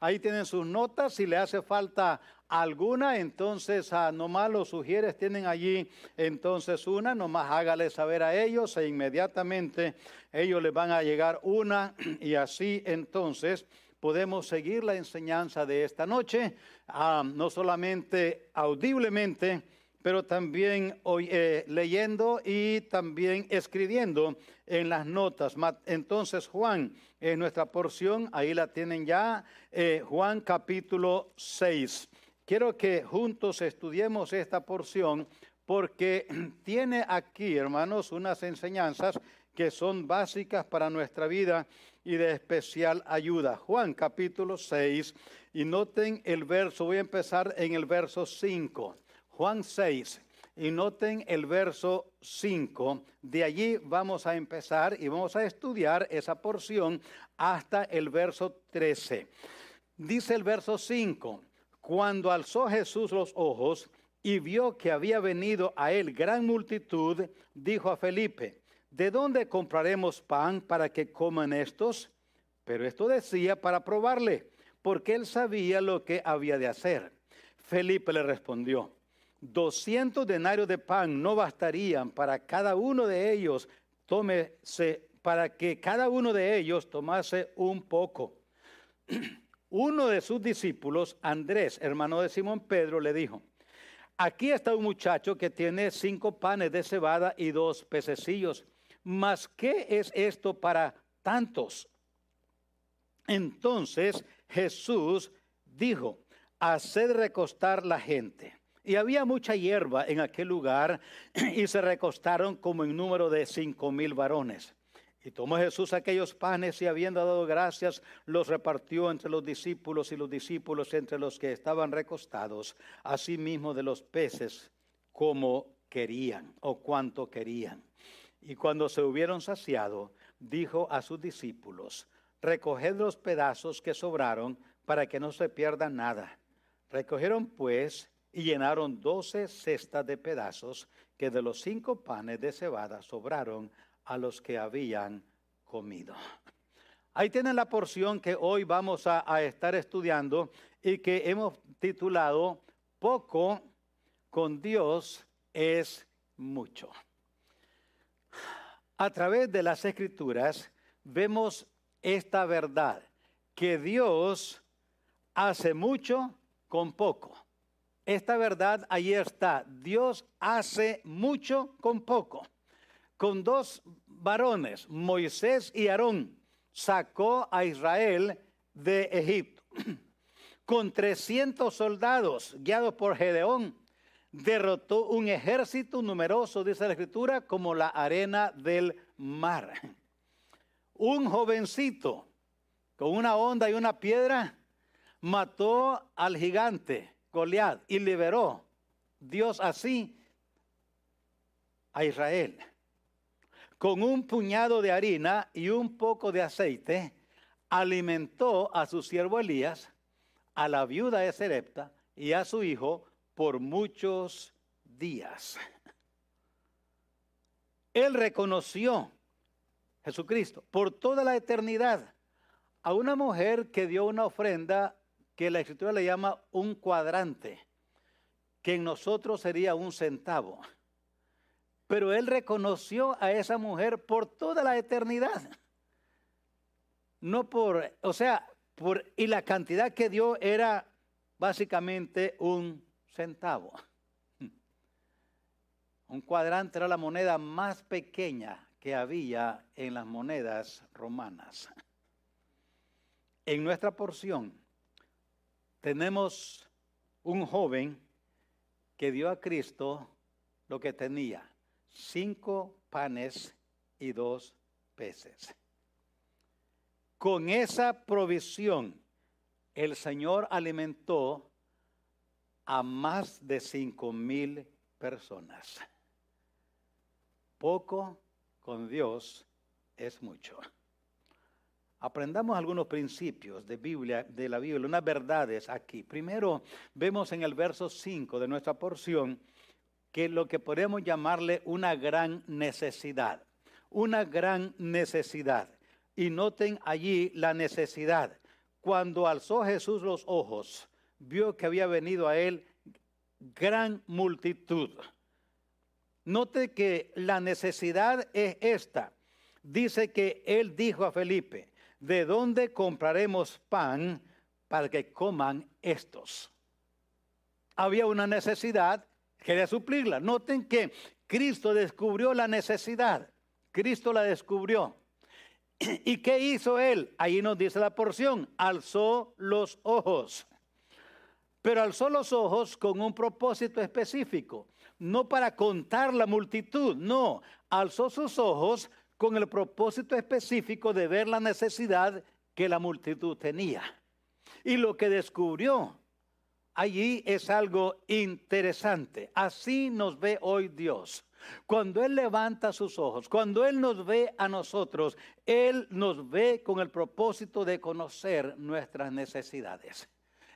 Ahí tienen sus notas. Si le hace falta alguna, entonces ah, nomás los sugieres tienen allí entonces una, nomás hágale saber a ellos e inmediatamente ellos les van a llegar una y así entonces podemos seguir la enseñanza de esta noche, ah, no solamente audiblemente, pero también eh, leyendo y también escribiendo en las notas. Entonces Juan, en nuestra porción, ahí la tienen ya, eh, Juan capítulo 6. Quiero que juntos estudiemos esta porción porque tiene aquí, hermanos, unas enseñanzas que son básicas para nuestra vida y de especial ayuda. Juan capítulo 6 y noten el verso, voy a empezar en el verso 5. Juan 6 y noten el verso 5. De allí vamos a empezar y vamos a estudiar esa porción hasta el verso 13. Dice el verso 5, cuando alzó Jesús los ojos y vio que había venido a él gran multitud, dijo a Felipe, ¿de dónde compraremos pan para que coman estos? Pero esto decía para probarle, porque él sabía lo que había de hacer. Felipe le respondió, 200 denarios de pan no bastarían para cada uno de ellos, tómese, para que cada uno de ellos tomase un poco. Uno de sus discípulos, Andrés, hermano de Simón Pedro, le dijo, aquí está un muchacho que tiene cinco panes de cebada y dos pececillos mas ¿qué es esto para tantos? Entonces Jesús dijo, haced recostar la gente. Y había mucha hierba en aquel lugar y se recostaron como en número de cinco mil varones. Y tomó Jesús aquellos panes y habiendo dado gracias, los repartió entre los discípulos y los discípulos entre los que estaban recostados, asimismo de los peces como querían o cuanto querían. Y cuando se hubieron saciado, dijo a sus discípulos, recoged los pedazos que sobraron para que no se pierda nada. Recogieron pues y llenaron doce cestas de pedazos que de los cinco panes de cebada sobraron a los que habían comido. Ahí tienen la porción que hoy vamos a, a estar estudiando y que hemos titulado Poco con Dios es mucho. A través de las escrituras vemos esta verdad, que Dios hace mucho con poco. Esta verdad ahí está. Dios hace mucho con poco. Con dos varones, Moisés y Aarón, sacó a Israel de Egipto. Con 300 soldados guiados por Gedeón, derrotó un ejército numeroso, dice la escritura, como la arena del mar. Un jovencito con una onda y una piedra mató al gigante Goliat y liberó Dios así a Israel. Con un puñado de harina y un poco de aceite, alimentó a su siervo Elías, a la viuda de Serepta y a su hijo por muchos días. Él reconoció, Jesucristo, por toda la eternidad, a una mujer que dio una ofrenda que la escritura le llama un cuadrante, que en nosotros sería un centavo. Pero él reconoció a esa mujer por toda la eternidad. No por, o sea, por, y la cantidad que dio era básicamente un centavo. Un cuadrante era la moneda más pequeña que había en las monedas romanas. En nuestra porción tenemos un joven que dio a Cristo lo que tenía, cinco panes y dos peces. Con esa provisión, el Señor alimentó a más de cinco mil personas. Poco con Dios es mucho. Aprendamos algunos principios de, Biblia, de la Biblia, unas verdades aquí. Primero, vemos en el verso 5 de nuestra porción que lo que podemos llamarle una gran necesidad. Una gran necesidad. Y noten allí la necesidad. cuando alzó Jesús los ojos, vio que había venido a él gran multitud. Note que la necesidad es esta. Dice que él dijo a Felipe, ¿de dónde compraremos pan para que coman estos? Había una necesidad, quería suplirla. Noten que Cristo descubrió la necesidad. Cristo la descubrió. ¿Y qué hizo él? Ahí nos dice la porción. Alzó los ojos. Pero alzó los ojos con un propósito específico. No para contar la multitud, no. Alzó sus ojos con el propósito específico de ver la necesidad que la multitud tenía. Y lo que descubrió allí es algo interesante. Así nos ve hoy Dios. Cuando Él levanta sus ojos, cuando Él nos ve a nosotros, Él nos ve con el propósito de conocer nuestras necesidades.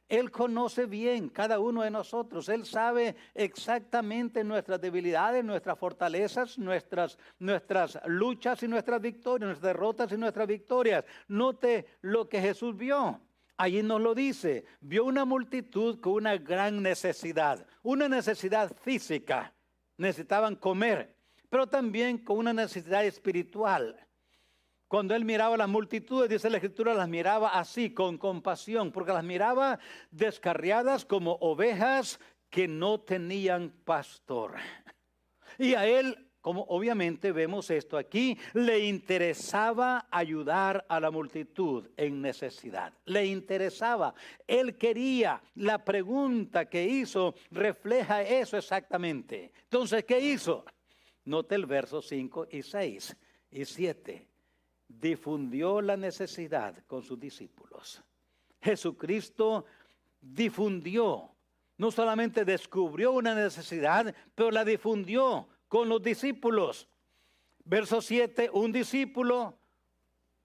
Él conoce bien cada uno de nosotros. Él sabe exactamente nuestras debilidades, nuestras fortalezas, nuestras, nuestras luchas y nuestras victorias, nuestras derrotas y nuestras victorias. Note lo que Jesús vio. Allí nos lo dice. Vio una multitud con una gran necesidad, una necesidad física necesitaban comer, pero también con una necesidad espiritual. Cuando él miraba a las multitudes, dice la escritura, las miraba así, con compasión, porque las miraba descarriadas como ovejas que no tenían pastor. Y a él como obviamente vemos esto aquí, le interesaba ayudar a la multitud en necesidad. Le interesaba, él quería. La pregunta que hizo refleja eso exactamente. Entonces, ¿qué hizo? Note el verso 5 y 6 y 7. Difundió la necesidad con sus discípulos. Jesucristo difundió, no solamente descubrió una necesidad, pero la difundió con los discípulos. Verso 7, un discípulo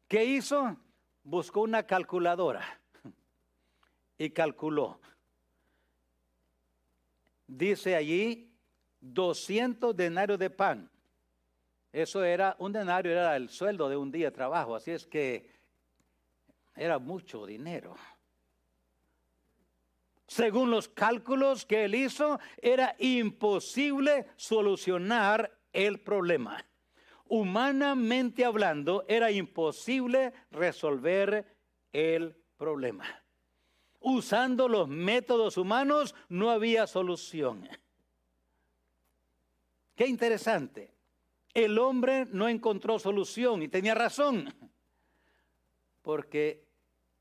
que hizo, buscó una calculadora y calculó. Dice allí 200 denarios de pan. Eso era, un denario era el sueldo de un día de trabajo, así es que era mucho dinero. Según los cálculos que él hizo, era imposible solucionar el problema. Humanamente hablando, era imposible resolver el problema. Usando los métodos humanos no había solución. Qué interesante. El hombre no encontró solución y tenía razón. Porque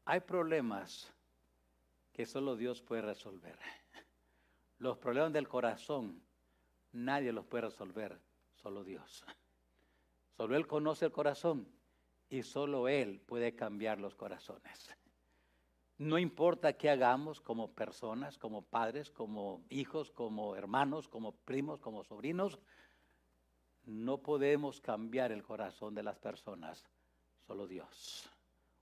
hay problemas que solo Dios puede resolver. Los problemas del corazón, nadie los puede resolver, solo Dios. Solo Él conoce el corazón y solo Él puede cambiar los corazones. No importa qué hagamos como personas, como padres, como hijos, como hermanos, como primos, como sobrinos, no podemos cambiar el corazón de las personas, solo Dios.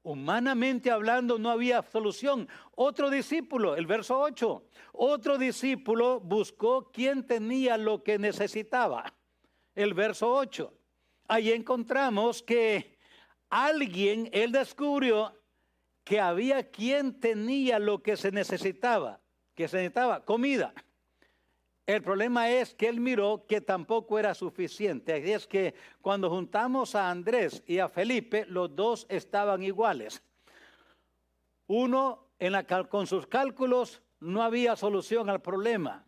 Humanamente hablando no había solución. Otro discípulo, el verso 8, otro discípulo buscó quien tenía lo que necesitaba. El verso 8. Ahí encontramos que alguien, él descubrió que había quien tenía lo que se necesitaba, que se necesitaba comida. El problema es que él miró que tampoco era suficiente. Es que cuando juntamos a Andrés y a Felipe, los dos estaban iguales. Uno con sus cálculos no había solución al problema.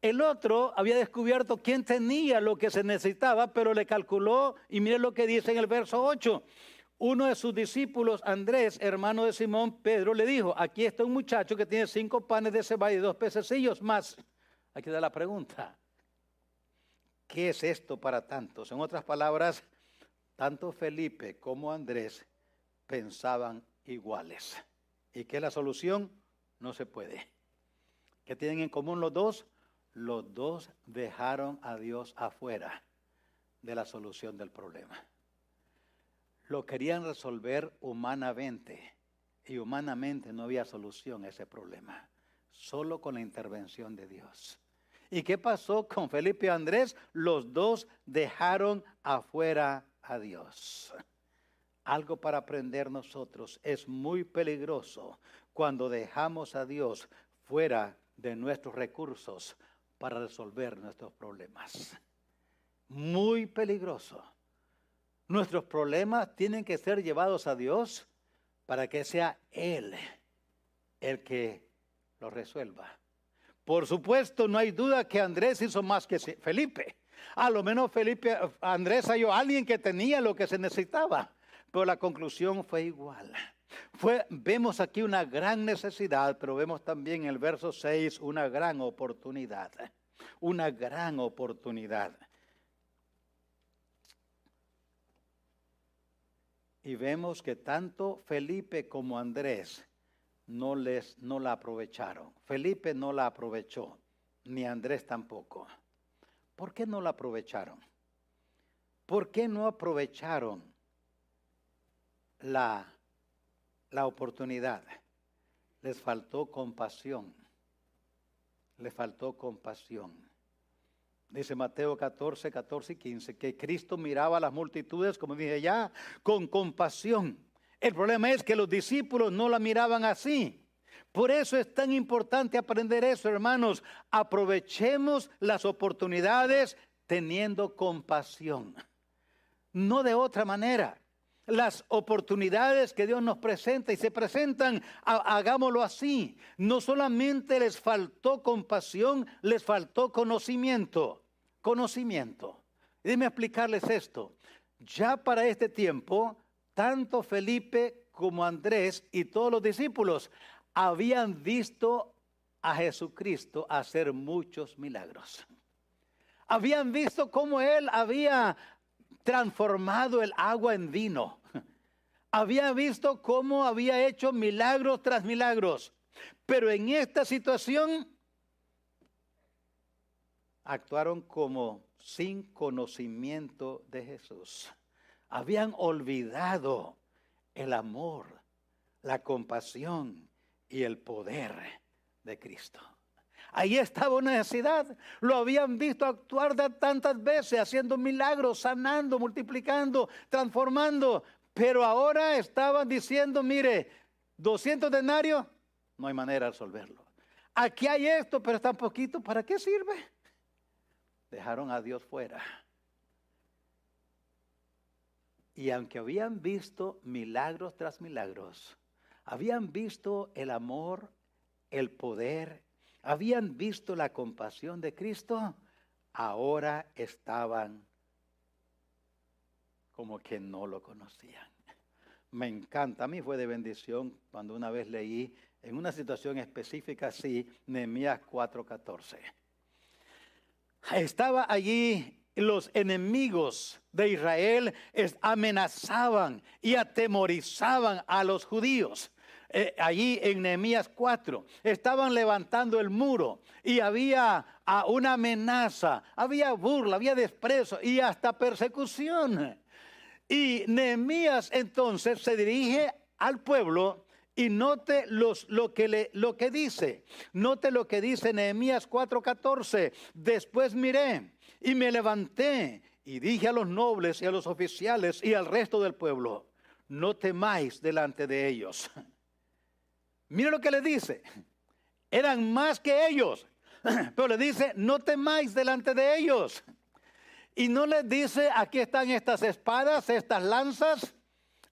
El otro había descubierto quién tenía lo que se necesitaba, pero le calculó y mire lo que dice en el verso 8. Uno de sus discípulos, Andrés, hermano de Simón, Pedro, le dijo, aquí está un muchacho que tiene cinco panes de cebada y dos pececillos más. Aquí da la pregunta. ¿Qué es esto para tantos? En otras palabras, tanto Felipe como Andrés pensaban iguales. ¿Y qué es la solución? No se puede. ¿Qué tienen en común los dos? Los dos dejaron a Dios afuera de la solución del problema. Lo querían resolver humanamente y humanamente no había solución a ese problema, solo con la intervención de Dios. ¿Y qué pasó con Felipe y Andrés? Los dos dejaron afuera a Dios. algo para aprender nosotros. Es muy peligroso cuando dejamos a Dios fuera de nuestros recursos para resolver nuestros problemas. Muy peligroso. Nuestros problemas tienen que ser llevados a Dios para que sea Él el que los resuelva. Por supuesto, no hay duda que Andrés hizo más que Felipe. A lo menos Felipe, Andrés halló a alguien que tenía lo que se necesitaba, pero la conclusión fue igual. Vemos aquí una gran necesidad, pero vemos también en el verso 6 una gran oportunidad. Una gran oportunidad. Y vemos que tanto Felipe como Andrés no, les, no la aprovecharon. Felipe no la aprovechó, ni Andrés tampoco. ¿Por qué no la aprovecharon? ¿Por qué no aprovecharon la, la oportunidad? Les faltó compasión. Les faltó compasión. Dice Mateo 14, 14 y 15, que Cristo miraba a las multitudes, como dije ya, con compasión. El problema es que los discípulos no la miraban así. Por eso es tan importante aprender eso, hermanos. Aprovechemos las oportunidades teniendo compasión. No de otra manera. Las oportunidades que Dios nos presenta y se presentan, hagámoslo así. No solamente les faltó compasión, les faltó conocimiento. Conocimiento. Déjenme explicarles esto. Ya para este tiempo, tanto Felipe como Andrés y todos los discípulos habían visto a Jesucristo hacer muchos milagros. Habían visto cómo Él había transformado el agua en vino. Había visto cómo había hecho milagros tras milagros. Pero en esta situación actuaron como sin conocimiento de Jesús. Habían olvidado el amor, la compasión y el poder de Cristo. Ahí estaba una necesidad. Lo habían visto actuar tantas veces, haciendo milagros, sanando, multiplicando, transformando. Pero ahora estaban diciendo, mire, 200 denarios, no hay manera de resolverlo. Aquí hay esto, pero está poquito, ¿para qué sirve? Dejaron a Dios fuera. Y aunque habían visto milagros tras milagros, habían visto el amor, el poder, habían visto la compasión de Cristo, ahora estaban como que no lo conocían. Me encanta, a mí fue de bendición cuando una vez leí en una situación específica así, Nehemías 4:14. Estaba allí los enemigos de Israel amenazaban y atemorizaban a los judíos eh, allí en Nehemías 4, estaban levantando el muro y había ah, una amenaza, había burla, había desprecio y hasta persecución. Y Nehemías entonces se dirige al pueblo y note los, lo, que le, lo que dice. Note lo que dice Nehemías 4:14. Después miré y me levanté y dije a los nobles y a los oficiales y al resto del pueblo, no temáis delante de ellos Mire lo que le dice. Eran más que ellos. Pero le dice, no temáis delante de ellos. Y no les dice, aquí están estas espadas, estas lanzas,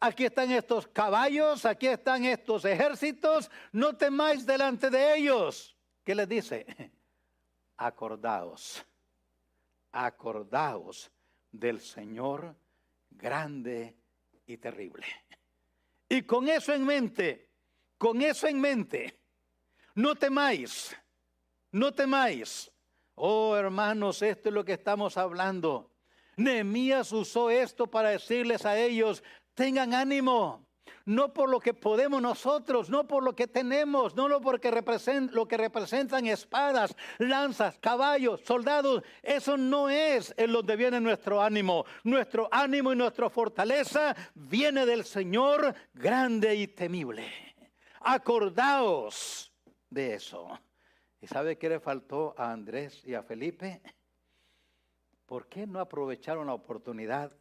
aquí están estos caballos, aquí están estos ejércitos, no temáis delante de ellos. ¿Qué les dice? Acordaos, acordaos del Señor grande y terrible. Y con eso en mente, con eso en mente, no temáis, no temáis. Oh hermanos, esto es lo que estamos hablando. Nehemías usó esto para decirles a ellos, tengan ánimo, no por lo que podemos nosotros, no por lo que tenemos, no lo, porque lo que representan espadas, lanzas, caballos, soldados. Eso no es en donde viene nuestro ánimo. Nuestro ánimo y nuestra fortaleza viene del Señor grande y temible. Acordaos de eso. ¿Y sabe qué le faltó a Andrés y a Felipe? ¿Por qué no aprovecharon la oportunidad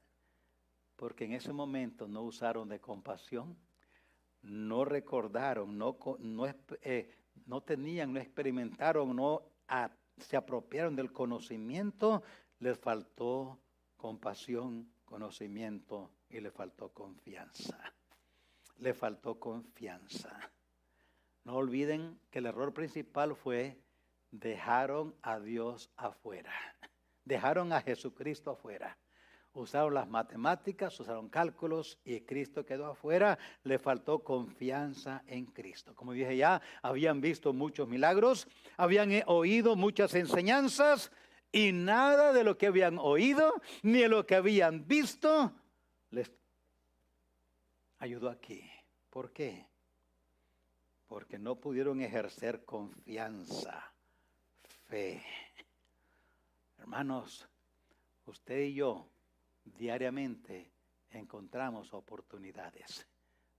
Porque en ese momento no usaron de compasión, no recordaron, no, no, eh, no tenían, no experimentaron, no se apropiaron del conocimiento, les faltó compasión, conocimiento y le faltó confianza. Le faltó confianza. No olviden que el error principal fue dejaron a Dios afuera. Dejaron a Jesucristo afuera. Usaron las matemáticas, usaron cálculos y Cristo quedó afuera. Le faltó confianza en Cristo. Como dije ya, habían visto muchos milagros, habían oído muchas enseñanzas y nada de lo que habían oído ni de lo que habían visto les ayudó aquí. ¿Por qué? Porque no pudieron ejercer confianza, fe. Hermanos, usted y yo diariamente encontramos oportunidades.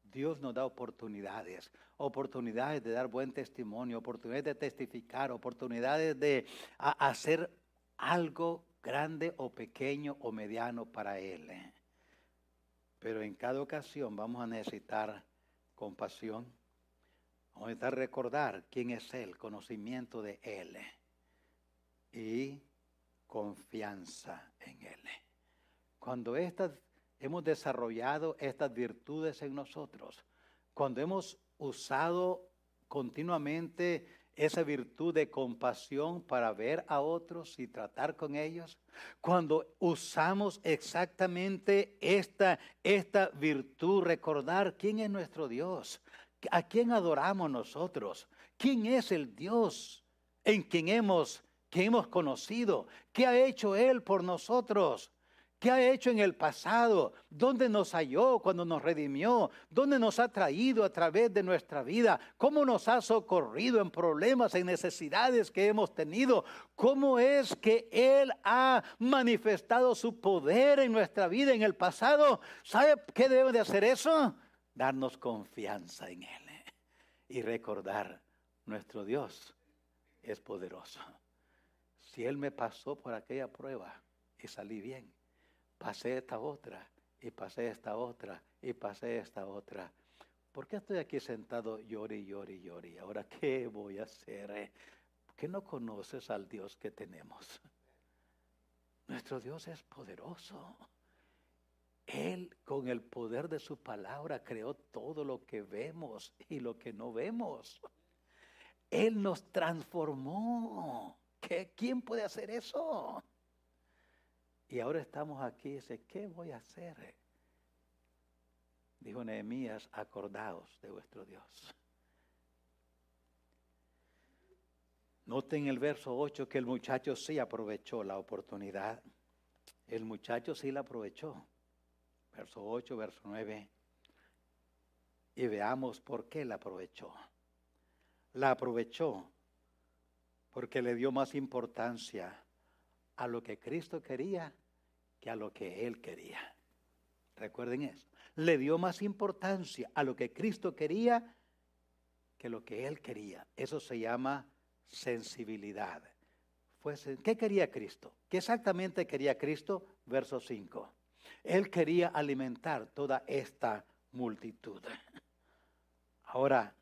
Dios nos da oportunidades, oportunidades de dar buen testimonio, oportunidades de testificar, oportunidades de hacer algo grande o pequeño o mediano para Él. Pero en cada ocasión vamos a necesitar compasión, vamos a necesitar recordar quién es Él, conocimiento de Él y confianza en Él. Cuando estas, hemos desarrollado estas virtudes en nosotros, cuando hemos usado continuamente esa virtud de compasión para ver a otros y tratar con ellos, cuando usamos exactamente esta, esta virtud, recordar quién es nuestro Dios, a quién adoramos nosotros, quién es el Dios en quien hemos, que hemos conocido, qué ha hecho Él por nosotros. ¿Qué ha hecho en el pasado? ¿Dónde nos halló cuando nos redimió? ¿Dónde nos ha traído a través de nuestra vida? ¿Cómo nos ha socorrido en problemas, en necesidades que hemos tenido? ¿Cómo es que Él ha manifestado su poder en nuestra vida en el pasado? ¿Sabe qué debe de hacer eso? Darnos confianza en Él y recordar, nuestro Dios es poderoso. Si Él me pasó por aquella prueba y salí bien pasé esta otra, y pasé esta otra, y pasé esta otra. ¿Por qué estoy aquí sentado llori, llori, llori? Ahora, ¿qué voy a hacer? ¿Por eh? qué no conoces al Dios que tenemos? Nuestro Dios es poderoso. Él con el poder de su palabra creó todo lo que vemos y lo que no vemos. Él nos transformó. ¿Qué, ¿Quién puede hacer eso? Y ahora estamos aquí dice, ¿qué voy a hacer? Dijo Nehemías, acordaos de vuestro Dios. Noten el verso 8 que el muchacho sí aprovechó la oportunidad. El muchacho sí la aprovechó. Verso 8, verso 9. Y veamos por qué la aprovechó. La aprovechó porque le dio más importancia a lo que Cristo quería que a lo que Él quería. Recuerden eso. Le dio más importancia a lo que Cristo quería que lo que Él quería. Eso se llama sensibilidad. ¿Qué quería Cristo? ¿Qué exactamente quería Cristo? Verso 5. Él quería alimentar toda esta multitud. Ahora,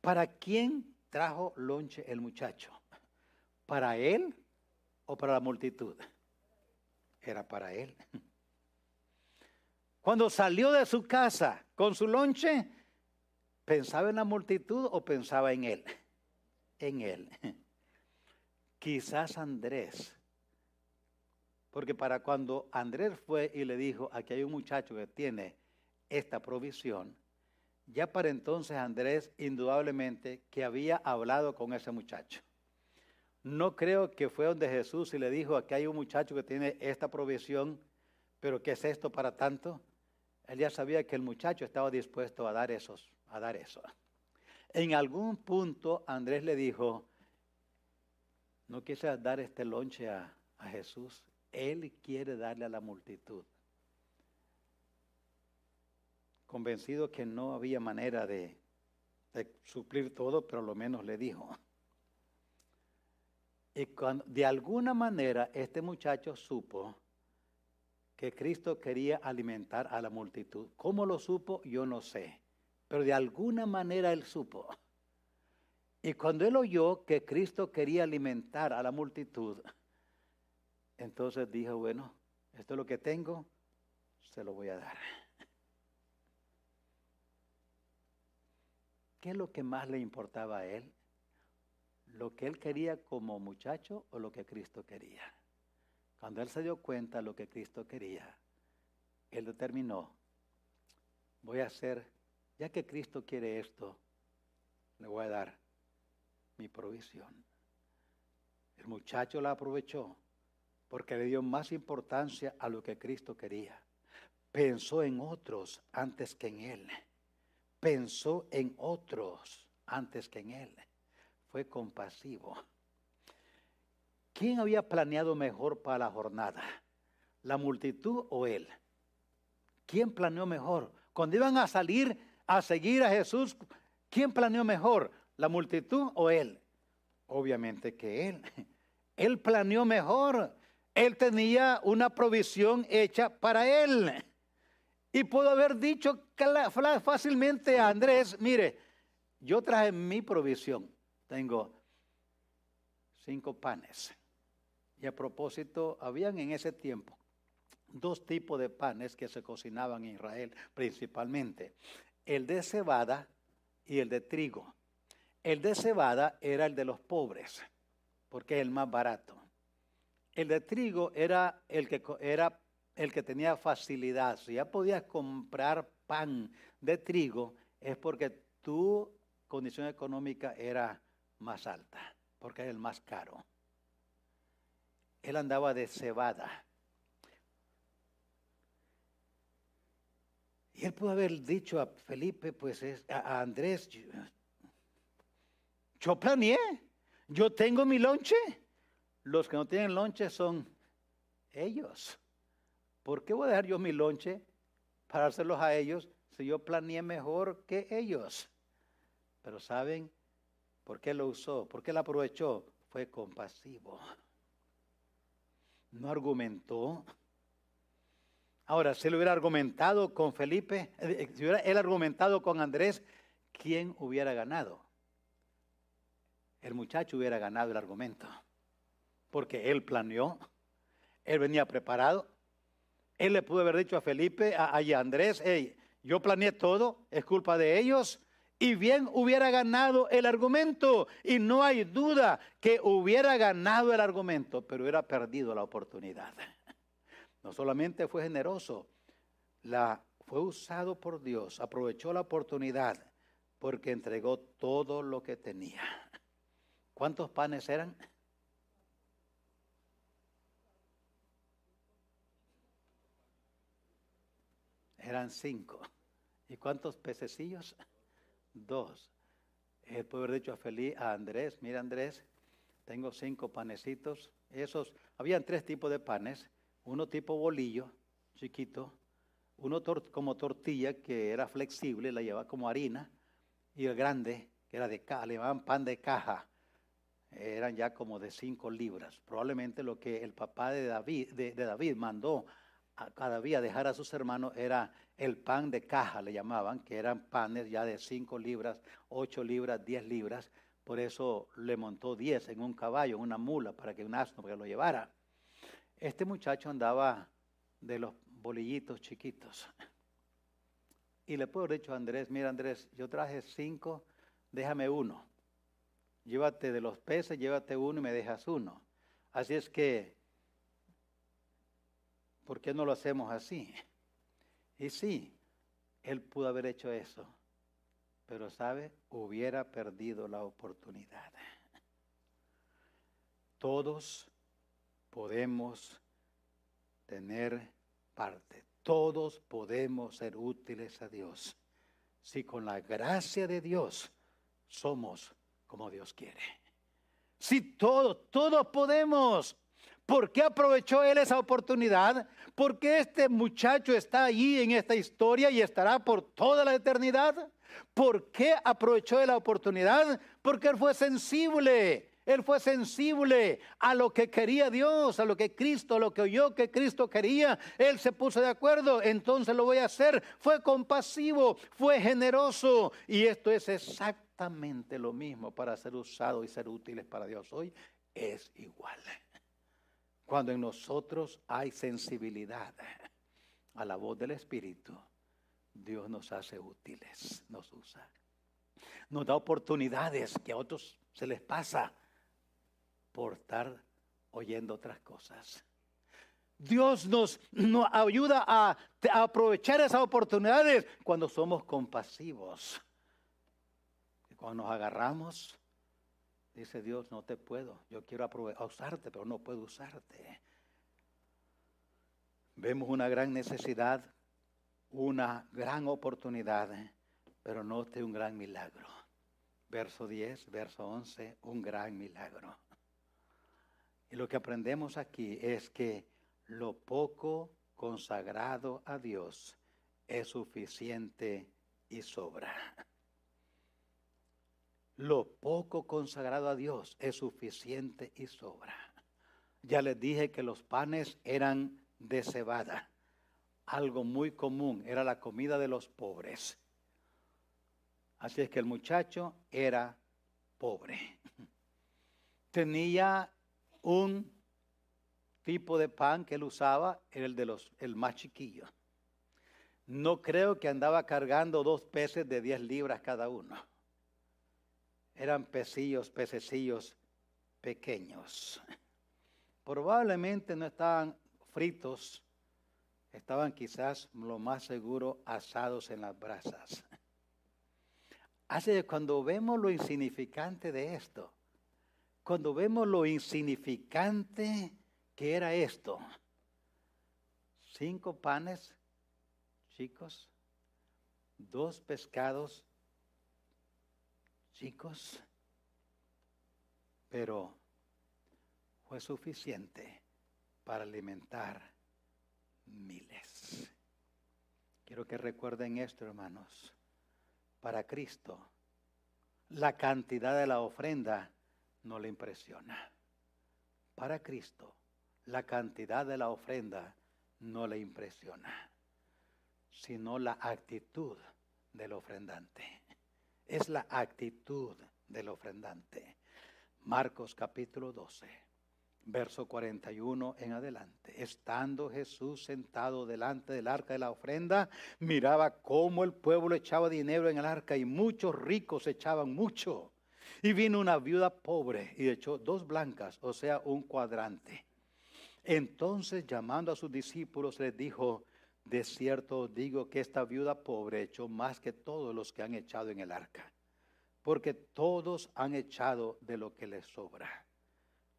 ¿para quién trajo lonche el muchacho? ¿Para él o para la multitud? Era para él. Cuando salió de su casa con su lonche, ¿pensaba en la multitud o pensaba en él? En él. Quizás Andrés. Porque para cuando Andrés fue y le dijo, aquí hay un muchacho que tiene esta provisión, ya para entonces Andrés indudablemente que había hablado con ese muchacho. No creo que fue donde Jesús y le dijo, aquí hay un muchacho que tiene esta provisión, pero ¿qué es esto para tanto? Él ya sabía que el muchacho estaba dispuesto a dar esos, a dar eso. En algún punto Andrés le dijo, no quise dar este lonche a, Jesús, él quiere darle a la multitud. Convencido que no había manera de, de suplir todo, pero lo menos le dijo. Y cuando, de alguna manera este muchacho supo que Cristo quería alimentar a la multitud. ¿Cómo lo supo? Yo no sé. Pero de alguna manera él supo. Y cuando él oyó que Cristo quería alimentar a la multitud, entonces dijo, bueno, esto es lo que tengo, se lo voy a dar. ¿Qué es lo que más le importaba a él? ¿Lo que él quería como muchacho o lo que Cristo quería? Cuando él se dio cuenta de lo que Cristo quería, él determinó, voy a hacer, ya que Cristo quiere esto, le voy a dar mi provisión. El muchacho la aprovechó porque le dio más importancia a lo que Cristo quería. Pensó en otros antes que en él. Pensó en otros antes que en él. Fue compasivo. ¿Quién había planeado mejor para la jornada? ¿La multitud o él? ¿Quién planeó mejor? Cuando iban a salir a seguir a Jesús, ¿quién planeó mejor? ¿La multitud o él? Obviamente que él. Él planeó mejor. Él tenía una provisión hecha para él. Y pudo haber dicho fácilmente a Andrés, mire, yo traje mi provisión. Tengo cinco panes. Y a propósito, habían en ese tiempo dos tipos de panes que se cocinaban en Israel principalmente. El de cebada y el de trigo. El de cebada era el de los pobres, porque es el más barato. El de trigo era el que, era el que tenía facilidad. Si ya podías comprar pan de trigo, es porque tu condición económica era más alta, porque era el más caro. Él andaba de cebada. Y él pudo haber dicho a Felipe, pues a Andrés, yo planeé, yo tengo mi lonche. Los que no tienen lonche son ellos. ¿Por qué voy a dejar yo mi lonche para hacérlos a ellos si yo planeé mejor que ellos? Pero ¿saben por qué lo usó? ¿Por qué lo aprovechó? Fue compasivo. No argumentó. Ahora, si lo hubiera argumentado con Felipe, eh, si hubiera él argumentado con Andrés, ¿quién hubiera ganado? el muchacho hubiera ganado el argumento. Porque él planeó, él venía preparado. Él le pudo haber dicho a Felipe, a, a Andrés, hey, yo planeé todo, es culpa de ellos. Y bien hubiera ganado el argumento. Y no hay duda que hubiera ganado el argumento, pero hubiera perdido la oportunidad. No solamente fue generoso, la, fue usado por Dios, aprovechó la oportunidad porque entregó todo lo que tenía. ¿Cuántos panes eran? Eran cinco. ¿Y cuántos pececillos? Dos. Él puede haber dicho a Feliz, a Andrés, mira Andrés, tengo cinco panecitos. Esos, habían tres tipos de panes. Uno tipo bolillo, chiquito. Uno como tortilla, que era flexible, la llevaba como harina. Y el grande, que era de caja, le llamaban pan de caja eran ya como de cinco libras. Probablemente lo que el papá de David, de, David mandó a cada día dejar a sus hermanos era el pan de caja, le llamaban, que eran panes ya de cinco libras, ocho libras, diez libras. Por eso le montó diez en un caballo, en una mula, para que un asno que lo llevara. Este muchacho andaba de los bolillitos chiquitos. Y le puedo haber dicho a Andrés, mira Andrés, yo traje cinco, déjame uno llévate de los peces, llévate uno y me dejas uno. Así es que, ¿por qué no lo hacemos así? Y sí, él pudo haber hecho eso, pero sabe, hubiera perdido la oportunidad. Todos podemos tener parte, todos podemos ser útiles a Dios, si con la gracia de Dios somos como Dios quiere. Si todos, todos podemos. ¿Por qué aprovechó él esa oportunidad? Porque este muchacho está allí en esta historia y estará por toda la eternidad. ¿Por qué aprovechó la oportunidad? Porque él fue sensible. Él fue sensible a lo que quería Dios, a lo que Cristo, a lo que oyó que Cristo quería. Él se puso de acuerdo, entonces lo voy a hacer. Fue compasivo, fue generoso. Y esto es exactamente lo mismo para ser usado y ser útiles para Dios. Hoy es igual. Cuando en nosotros hay sensibilidad a la voz del Espíritu, Dios nos hace útiles, nos usa. Nos da oportunidades que a otros se les pasa por estar oyendo otras cosas. Dios nos, ayuda a, a, aprovechar esas oportunidades cuando somos compasivos. Cuando nos agarramos, dice Dios, no te puedo. Yo quiero usarte, pero no puedo usarte. Vemos una gran necesidad una gran oportunidad, pero note un gran milagro. Verso 10, verso 11, un gran milagro. Y lo que aprendemos aquí es que lo poco consagrado a Dios es suficiente y sobra. Lo poco consagrado a Dios es suficiente y sobra. Ya les dije que los panes eran de cebada algo muy común, era la comida de los pobres. Así es que el muchacho era pobre. Tenía un tipo de pan que él usaba, era el de los el más chiquillo. No creo que andaba cargando dos peces de 10 libras cada uno. Eran pecillos, pececillos pequeños. Probablemente no estaban fritos estaban quizás lo más seguro asados en las brasas. Así que cuando vemos lo insignificante de esto, cuando vemos lo insignificante que era esto, cinco panes chicos, dos pescados chicos, pero fue suficiente para alimentar miles. Quiero que recuerden esto, hermanos. Para Cristo, la cantidad de la ofrenda no le impresiona. Para Cristo, la cantidad de la ofrenda no le impresiona, sino la actitud del ofrendante. Es la actitud del ofrendante. Marcos capítulo 12 verso 41 en adelante. Estando Jesús sentado delante del arca de la ofrenda, miraba cómo el pueblo echaba dinero en el arca y muchos ricos echaban mucho. Y vino una viuda pobre y echó dos blancas, o sea, un cuadrante. Entonces, llamando a sus discípulos, les dijo, de cierto digo que esta viuda pobre echó más que todos los que han echado en el arca, porque todos han echado de lo que les sobra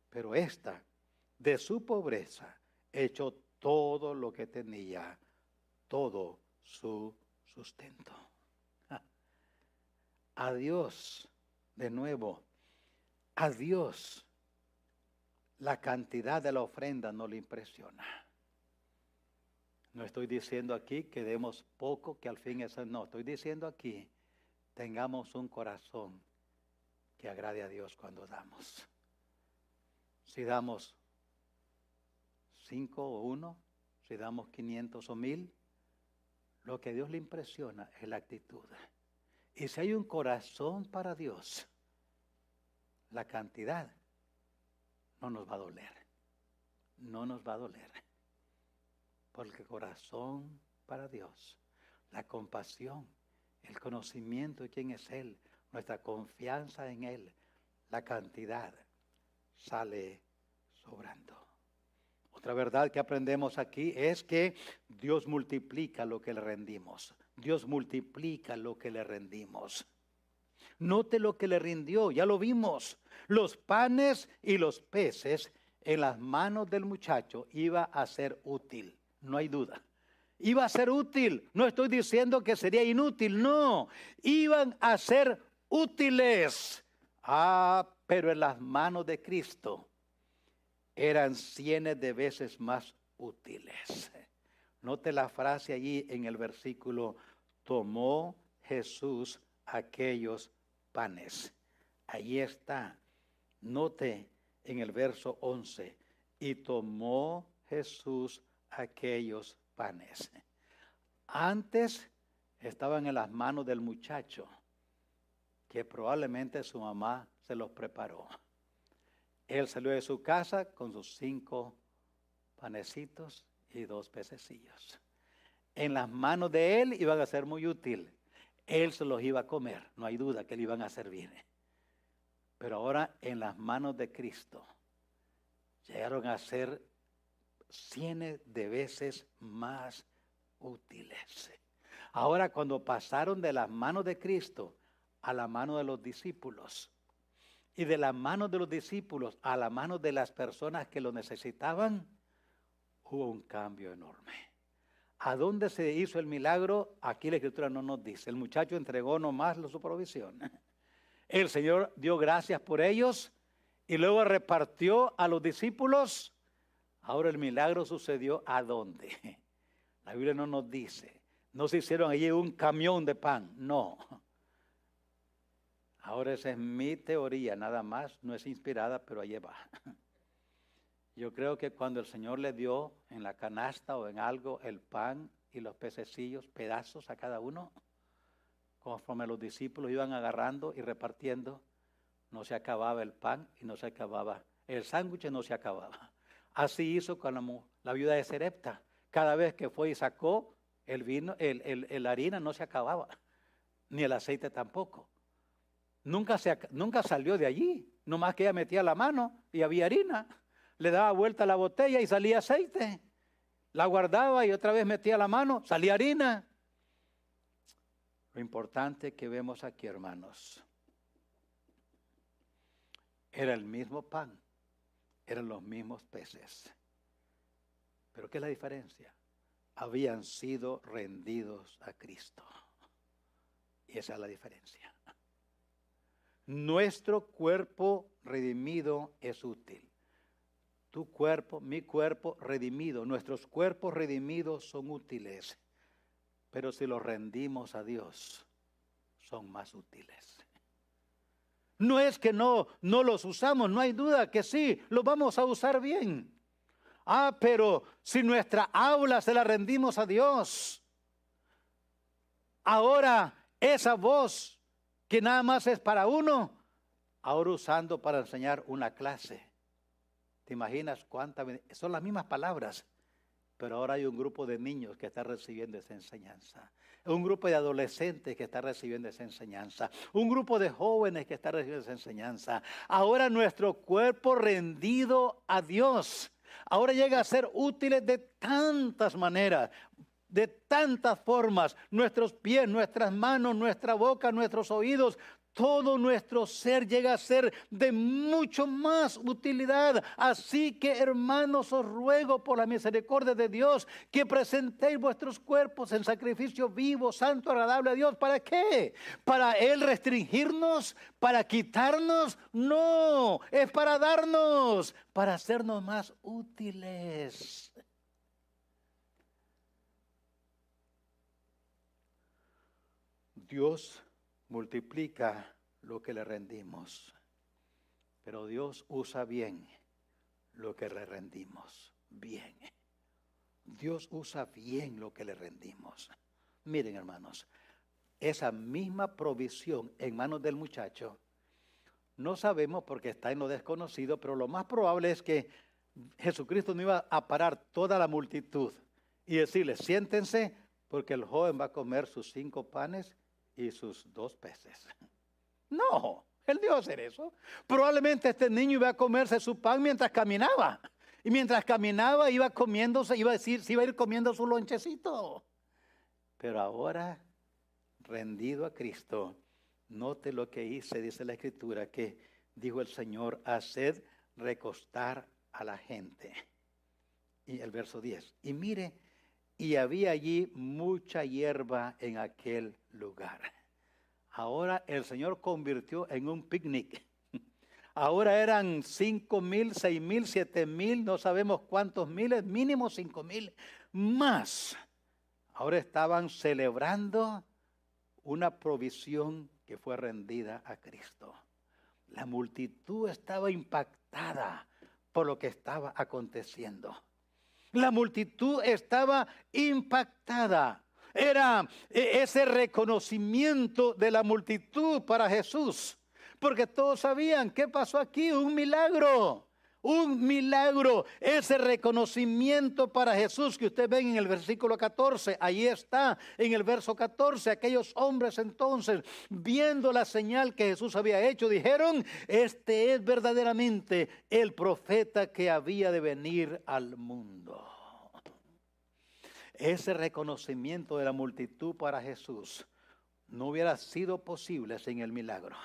pero esta, de su pobreza, echó todo lo que tenía, todo su sustento. A Dios, de nuevo, a Dios la cantidad de la ofrenda no le impresiona. No estoy diciendo aquí que demos poco, que al fin eso no. Estoy diciendo aquí, tengamos un corazón que agrade a Dios cuando damos si damos cinco o uno, si damos 500 o mil, lo que a Dios le impresiona es la actitud. Y si hay un corazón para Dios, la cantidad no nos va a doler. No nos va a doler. Porque corazón para Dios, la compasión, el conocimiento de quién es Él, nuestra confianza en Él, la cantidad sale sobrando. Otra verdad que aprendemos aquí es que Dios multiplica lo que le rendimos. Dios multiplica lo que le rendimos. Note lo que le rindió, ya lo vimos. Los panes y los peces en las manos del muchacho iba a ser útil, no hay duda. Iba a ser útil, no estoy diciendo que sería inútil, no, iban a ser útiles. Ah, pero en las manos de Cristo eran cientos de veces más útiles. Note la frase allí en el versículo, tomó Jesús aquellos panes. Allí está. Note en el verso 11, y tomó Jesús aquellos panes. Antes estaban en las manos del muchacho, que probablemente su mamá se los preparó. Él salió de su casa con sus cinco panecitos y dos pececillos. En las manos de él iban a ser muy útil. Él se los iba a comer, no hay duda que le iban a servir. Pero ahora en las manos de Cristo llegaron a ser cientos de veces más útiles. Ahora cuando pasaron de las manos de Cristo a la mano de los discípulos y de las manos de los discípulos a la mano de las personas que lo necesitaban, hubo un cambio enorme. ¿A dónde se hizo el milagro? Aquí la escritura no nos dice. El muchacho entregó nomás su provisión. El Señor dio gracias por ellos y luego repartió a los discípulos. Ahora el milagro sucedió a dónde? La Biblia no nos dice. No se hicieron allí un camión de pan, no. Ahora esa es mi teoría, nada más, no es inspirada, pero allí va. Yo creo que cuando el Señor le dio en la canasta o en algo el pan y los pececillos, pedazos a cada uno, conforme los discípulos iban agarrando y repartiendo, no se acababa el pan y no se acababa, el sándwich no se acababa. Así hizo con la, viuda de Serepta. Cada vez que fue y sacó el vino, el, harina no se acababa, ni el aceite tampoco. Nunca, salió de allí, nomás que ella metía la mano y había harina le daba vuelta la botella y salía aceite. La guardaba y otra vez metía la mano, salía harina. Lo importante que vemos aquí, hermanos, era el mismo pan, eran los mismos peces. Pero ¿qué es la diferencia? Habían sido rendidos a Cristo. Y esa es la diferencia. Nuestro cuerpo redimido es útil tu cuerpo, mi cuerpo redimido, nuestros cuerpos redimidos son útiles, pero si los rendimos a Dios, son más útiles. No es que no, no los usamos, no hay duda que sí, los vamos a usar bien. Ah, pero si nuestra aula se la rendimos a Dios, ahora esa voz que nada más es para uno, ahora usando para enseñar una clase ¿Te imaginas cuántas? Son las mismas palabras, pero ahora hay un grupo de niños que está recibiendo esa enseñanza. Un grupo de adolescentes que está recibiendo esa enseñanza. Un grupo de jóvenes que está recibiendo esa enseñanza. Ahora nuestro cuerpo rendido a Dios. Ahora llega a ser útiles de tantas maneras de tantas formas, nuestros pies, nuestras manos, nuestra boca, nuestros oídos, todo nuestro ser llega a ser de mucho más utilidad. Así que hermanos, os ruego por la misericordia de Dios que presentéis vuestros cuerpos en sacrificio vivo, santo, agradable a Dios. ¿Para qué? ¿Para Él restringirnos? ¿Para quitarnos? No, es para darnos, para hacernos más útiles. Dios multiplica lo que le rendimos. Pero Dios usa bien lo que le rendimos. Bien. Dios usa bien lo que le rendimos. Miren hermanos, esa misma provisión en manos del muchacho, no sabemos porque está en lo desconocido, pero lo más probable es que Jesucristo no iba a parar toda la multitud y decirle, siéntense porque el joven va a comer sus cinco panes y sus dos peces. No, él dio hacer eso. Probablemente este niño iba a comerse su pan mientras caminaba. Y mientras caminaba iba comiéndose, iba a decir, se iba a ir comiendo su lonchecito. Pero ahora, rendido a Cristo, note lo que hice, dice la escritura, que dijo el Señor, haced recostar a la gente. Y el verso 10. Y mire, y había allí mucha hierba en aquel lugar. Ahora el Señor convirtió en un picnic. Ahora eran cinco mil, seis mil, siete mil, no sabemos cuántos miles, mínimo cinco mil más. Ahora estaban celebrando una provisión que fue rendida a Cristo. La multitud estaba impactada por lo que estaba aconteciendo. La multitud estaba impactada. Era e, ese reconocimiento de la multitud para Jesús. Porque todos sabían, ¿qué pasó aquí? Un milagro. Un milagro, ese reconocimiento para Jesús que usted ve en el versículo 14, ahí está, en el verso 14, aquellos hombres entonces, viendo la señal que Jesús había hecho, dijeron, este es verdaderamente el profeta que había de venir al mundo. Ese reconocimiento de la multitud para Jesús no hubiera sido posible sin el milagro.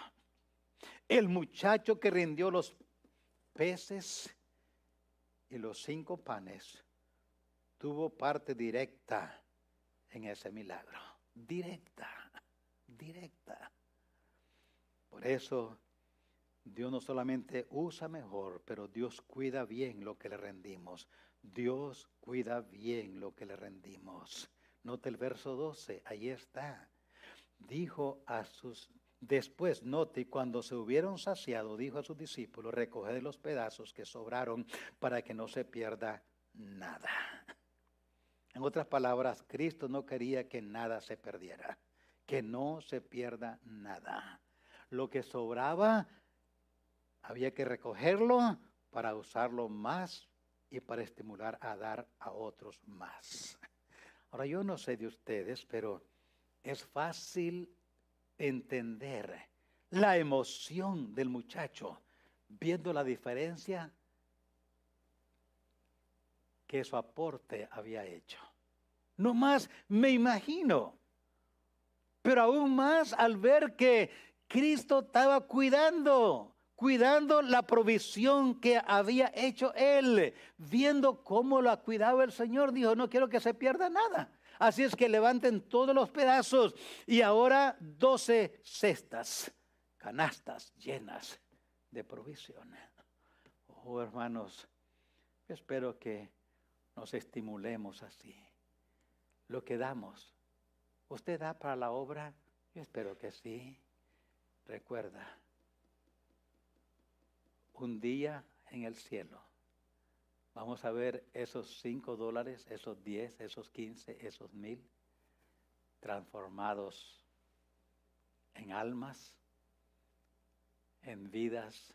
El muchacho que rindió los peces y los cinco panes tuvo parte directa en ese milagro. Directa, directa. Por eso Dios no solamente usa mejor, pero Dios cuida bien lo que le rendimos. Dios cuida bien lo que le rendimos. Note el verso 12, ahí está. Dijo a sus Después, note, cuando se hubieron saciado, dijo a sus discípulos, recoge de los pedazos que sobraron para que no se pierda nada. En otras palabras, Cristo no quería que nada se perdiera, que no se pierda nada. Lo que sobraba había que recogerlo para usarlo más y para estimular a dar a otros más. Ahora yo no sé de ustedes, pero es fácil entender la emoción del muchacho viendo la diferencia que su aporte había hecho. No más me imagino, pero aún más al ver que Cristo estaba cuidando, cuidando la provisión que había hecho Él, viendo cómo la cuidaba el Señor, dijo, no quiero que se pierda nada. Así es que levanten todos los pedazos y ahora doce cestas, canastas llenas de provisión. Oh hermanos, espero que nos estimulemos así. Lo que damos, ¿usted da para la obra? Yo espero que sí. Recuerda, un día en el cielo Vamos a ver esos cinco dólares, esos diez, esos quince, esos mil, transformados en almas, en vidas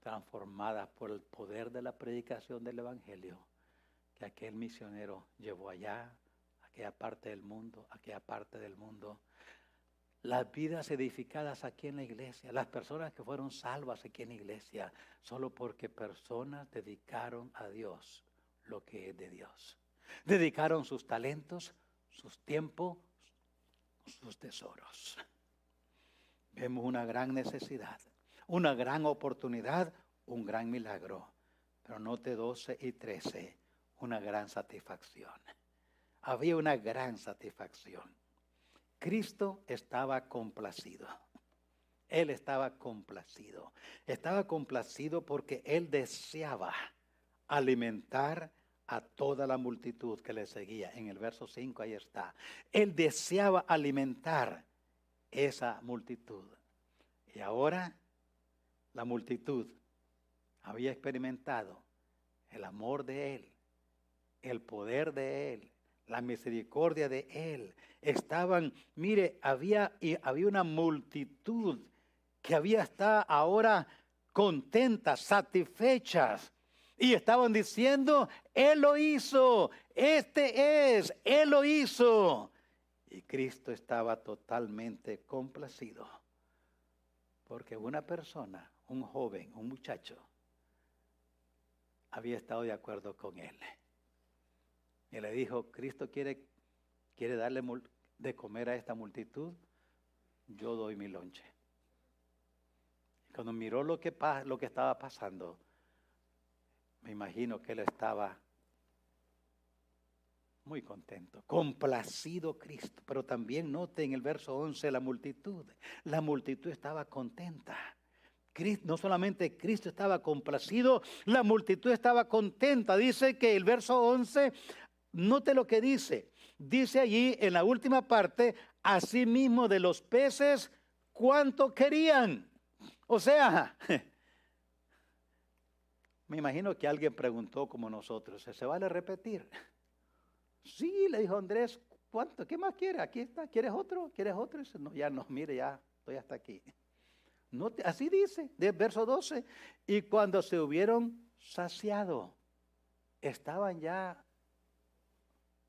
transformadas por el poder de la predicación del Evangelio que aquel misionero llevó allá, aquella parte del mundo, aquella parte del mundo las vidas edificadas aquí en la iglesia, las personas que fueron salvas aquí en la iglesia, solo porque personas dedicaron a Dios lo que es de Dios. Dedicaron sus talentos, sus tiempos, sus tesoros. Vemos una gran necesidad, una gran oportunidad, un gran milagro. Pero note 12 y 13, una gran satisfacción. Había una gran satisfacción. Cristo estaba complacido. Él estaba complacido. Estaba complacido porque él deseaba alimentar a toda la multitud que le seguía. En el verso 5 ahí está. Él deseaba alimentar esa multitud. Y ahora la multitud había experimentado el amor de Él, el poder de Él, la misericordia de Él. Estaban, mire, había, había una multitud que había estado ahora contentas, satisfechas. Y estaban diciendo, Él lo hizo, este es, Él lo hizo. Y Cristo estaba totalmente complacido. Porque una persona, un joven, un muchacho, había estado de acuerdo con Él. Y le dijo, Cristo quiere, quiere darle de comer a esta multitud, yo doy mi lonche. Cuando miró lo que, lo que estaba pasando, me imagino que él estaba muy contento, complacido Cristo. Pero también note en el verso 11 la multitud. La multitud estaba contenta. no solamente Cristo estaba complacido, la multitud estaba contenta. Dice que el verso 11 Note lo que dice. Dice allí en la última parte, asimismo de los peces, ¿cuánto querían? O sea, me imagino que alguien preguntó como nosotros, ¿se vale repetir? Sí, le dijo Andrés, ¿cuánto? ¿Qué más quiere? Aquí está, ¿quieres otro? ¿Quieres otro? no, ya no, mire, ya estoy hasta aquí. Así dice, del verso 12. Y cuando se hubieron saciado, estaban ya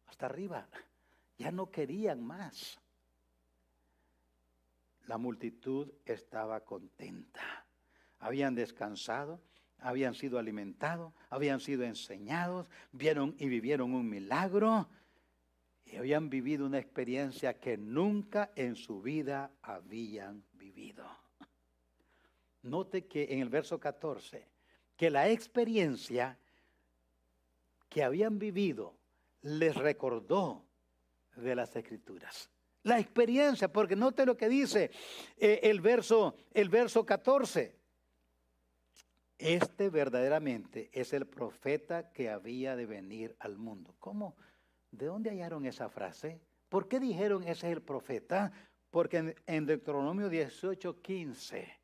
hasta arriba, ya no querían más. La multitud estaba contenta. Habían descansado, habían sido alimentados, habían sido enseñados, vieron y vivieron un milagro y habían vivido una experiencia que nunca en su vida habían vivido. Note que en el verso 14, que la experiencia que habían vivido les recordó de las escrituras. La experiencia, porque note lo que dice eh, el, verso, el verso 14. Este verdaderamente es el profeta que había de venir al mundo. ¿Cómo? ¿De dónde hallaron esa frase? ¿Por qué dijeron ese es el profeta? Porque en, en Deuteronomio 18, 15,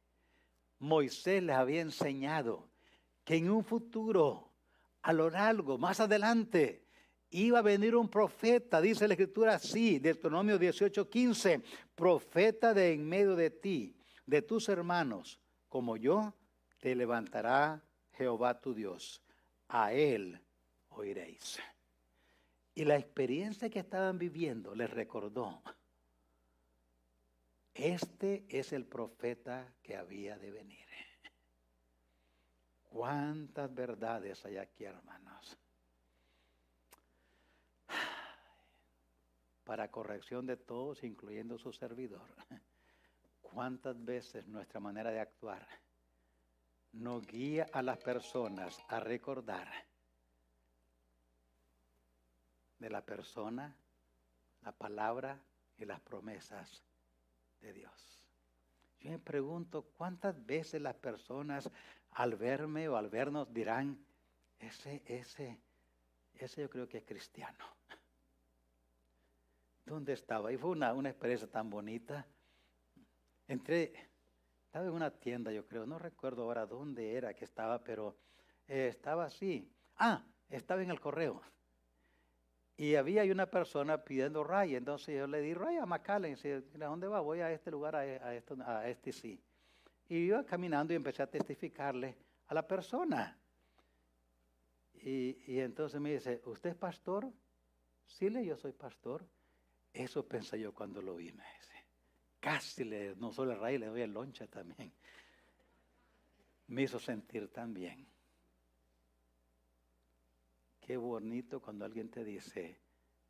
Moisés les había enseñado que en un futuro, a lo largo, más adelante, iba a venir un profeta, dice la escritura así, Deuteronomio 18, 15, profeta de en medio de ti, de tus hermanos, como yo, te levantará Jehová tu Dios, a él oiréis. Y la experiencia que estaban viviendo les recordó, este es el profeta que había de venir. ¿Cuántas verdades hay aquí, hermanos? Para corrección de todos, incluyendo su servidor. ¿Cuántas veces nuestra manera de actuar nos guía a las personas a recordar de la persona, la palabra y las promesas de Dios. Yo me pregunto cuántas veces las personas al verme o al vernos dirán, ese, ese, ese yo creo que es cristiano. ¿Dónde estaba? Y fue una, una experiencia tan bonita. Entré, estaba en una tienda, yo creo, no recuerdo ahora dónde era que estaba, pero eh, estaba así. Ah, estaba en el correo. Y había una persona pidiendo raya, entonces yo le di raya a McAllen, ¿a dónde va? Voy a este lugar, a, a, esto, a este sí. Y iba caminando y empecé a testificarle a la persona. Y, y entonces me dice, ¿usted es pastor? Sí, le yo soy pastor. Eso pensé yo cuando lo vi, me dice casi le, no solo el rayo, le doy el loncha también. Me hizo sentir tan bien. Qué bonito cuando alguien te dice,